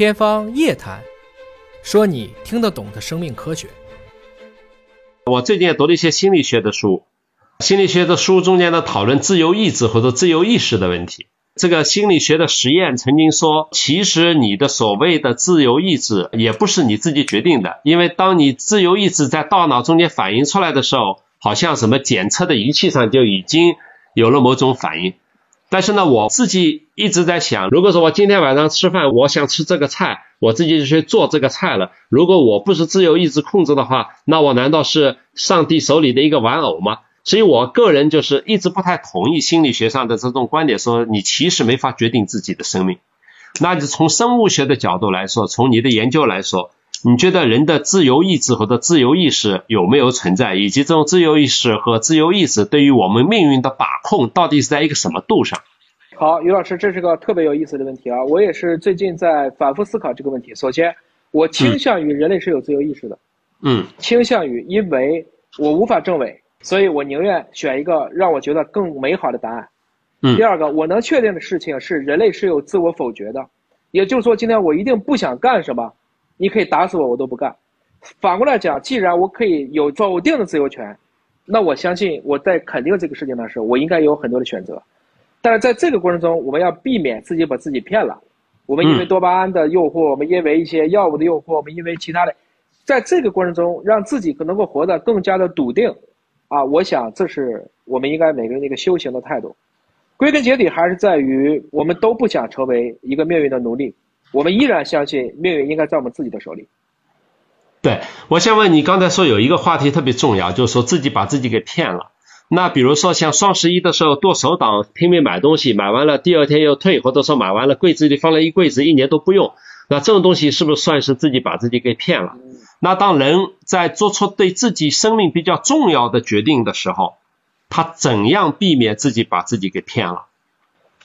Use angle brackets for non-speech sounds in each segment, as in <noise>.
天方夜谭，说你听得懂的生命科学。我最近也读了一些心理学的书，心理学的书中间呢讨论自由意志或者自由意识的问题。这个心理学的实验曾经说，其实你的所谓的自由意志也不是你自己决定的，因为当你自由意志在大脑中间反映出来的时候，好像什么检测的仪器上就已经有了某种反应。但是呢，我自己一直在想，如果说我今天晚上吃饭，我想吃这个菜，我自己就去做这个菜了。如果我不是自由意志控制的话，那我难道是上帝手里的一个玩偶吗？所以我个人就是一直不太同意心理学上的这种观点，说你其实没法决定自己的生命。那就从生物学的角度来说，从你的研究来说，你觉得人的自由意志或者自由意识有没有存在？以及这种自由意识和自由意志对于我们命运的把控，到底是在一个什么度上？好，于老师，这是个特别有意思的问题啊！我也是最近在反复思考这个问题。首先，我倾向于人类是有自由意识的，嗯，倾向于，因为我无法证伪，所以我宁愿选一个让我觉得更美好的答案。嗯第二个，我能确定的事情是人类是有自我否决的，也就是说，今天我一定不想干什么，你可以打死我，我都不干。反过来讲，既然我可以有否定的自由权，那我相信我在肯定这个事情的时候，我应该有很多的选择。但是在这个过程中，我们要避免自己把自己骗了。我们因为嗯多巴胺的诱惑，我们因为一些药物的诱惑，我们因为其他的，在这个过程中，让自己能够活得更加的笃定。啊，我想这是我们应该每个人的一个修行的态度。归根结底，还是在于我们都不想成为一个命运的奴隶，我们依然相信命运应该在我们自己的手里。对，我想问你，刚才说有一个话题特别重要，就是说自己把自己给骗了。那比如说像双十一的时候剁手党，拼命买东西，买完了第二天又退，或者说买完了柜子里放了一柜子，一年都不用，那这种东西是不是算是自己把自己给骗了？那当人在做出对自己生命比较重要的决定的时候，他怎样避免自己把自己给骗了？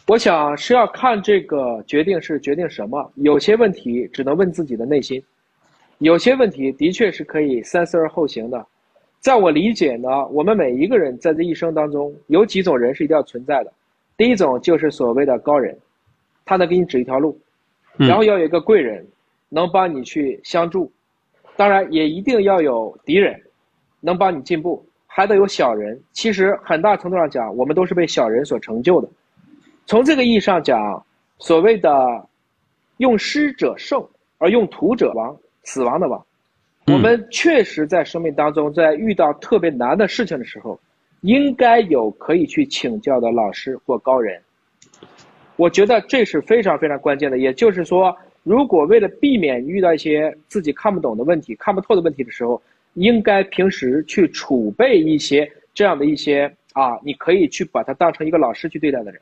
我想是要看这个决定是决定什么，有些问题只能问自己的内心，有些问题的确是可以三思而后行的。在我理解呢，我们每一个人在这一生当中，有几种人是一定要存在的。第一种就是所谓的高人，他能给你指一条路，嗯然后要有一个贵人，能帮你去相助。当然，也一定要有敌人，能帮你进步，还得有小人。其实很大程度上讲，我们都是被小人所成就的。从这个意义上讲，所谓的用师者胜，而用徒者亡，死亡的亡。嗯我们确实在生命当中，在遇到特别难的事情的时候，应该有可以去请教的老师或高人。我觉得这是非常非常关键的。也就是说，如果为了避免遇到一些自己看不懂的问题、看不透的问题的时候，应该平时去储备一些这样的一些啊，你可以去把他当成一个老师去对待的人，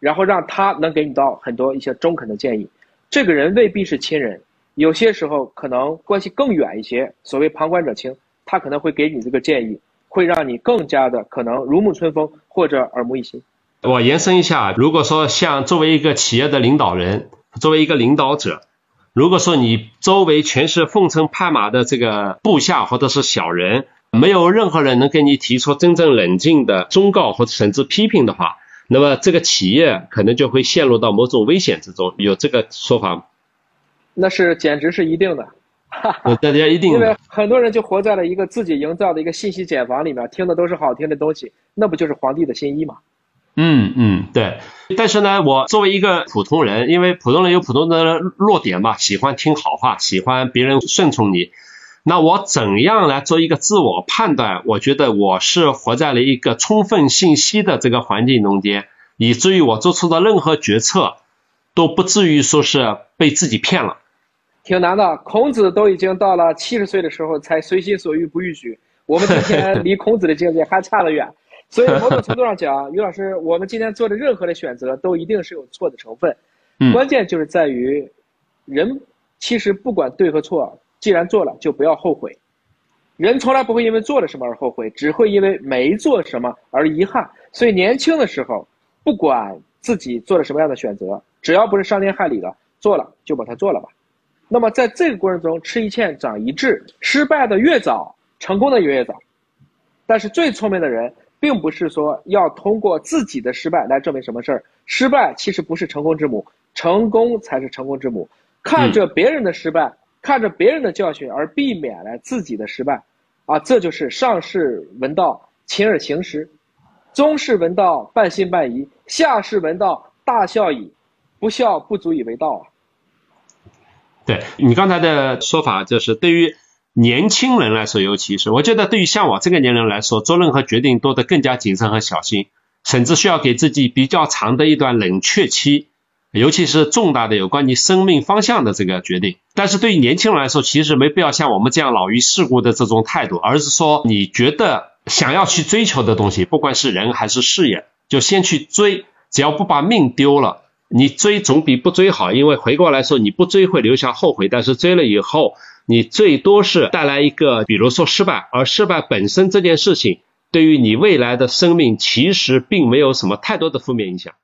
然后让他能给你到很多一些中肯的建议。这个人未必是亲人，有些时候可能关系更远一些。所谓旁观者清，他可能会给你这个建议，会让你更加的可能如沐春风或者耳目一新。我延伸一下，如果说像作为一个企业的领导人，作为一个领导者，如果说你周围全是奉承拍马的这个部下或者是小人，没有任何人能给你提出真正冷静的忠告或者甚至批评的话，那么这个企业可能就会陷入到某种危险之中。有这个说法吗？那是简直是一定的，<laughs> 呃大家一定因为。很多人就活在了一个自己营造的一个信息茧房里面，听的都是好听的东西，那不就是皇帝的新衣吗？嗯嗯，对。但是呢，我作为一个普通人，因为普通人有普通的弱点嘛，喜欢听好话，喜欢别人顺从你。那我怎样来做一个自我判断？我觉得我是活在了一个充分信息的这个环境中间，以至于我做出的任何决策都不至于说是被自己骗了。挺难的。孔子都已经到了七十岁的时候才随心所欲不逾矩，我们今天 <laughs> 离孔子的境界还差得远。所以某种程度上讲，<laughs> 于老师，我们今天做的任何的选择都一定是有错的成分。嗯关键就是在于，人其实不管对和错，既然做了就不要后悔。人从来不会因为做了什么而后悔，只会因为没做什么而遗憾。所以年轻的时候，不管自己做了什么样的选择，只要不是伤天害理的，做了就把它做了吧。那么在这个过程中，吃一堑长一智，失败的越早，成功的也越早。但是最聪明的人，并不是说要通过自己的失败来证明什么事儿，失败其实不是成功之母，成功才是成功之母。看着别人的失败，看着别人的教训而避免了自己的失败，啊，这就是上士闻道，勤而行之；中士闻道，半信半疑；下士闻道，大笑矣。不笑不足以为道啊。对你刚才的说法，就是对于年轻人来说，尤其是我觉得对于像我这个年龄来说，做任何决定都得更加谨慎和小心，甚至需要给自己比较长的一段冷却期。尤其是重大的有关你生命方向的这个决定，但是对于年轻人来说，其实没必要像我们这样老于世故的这种态度，而是说你觉得想要去追求的东西，不管是人还是事业，就先去追，只要不把命丢了，你追总比不追好。因为回过来说，你不追会留下后悔，但是追了以后，你最多是带来一个，比如说失败，而失败本身这件事情，对于你未来的生命其实并没有什么太多的负面影响。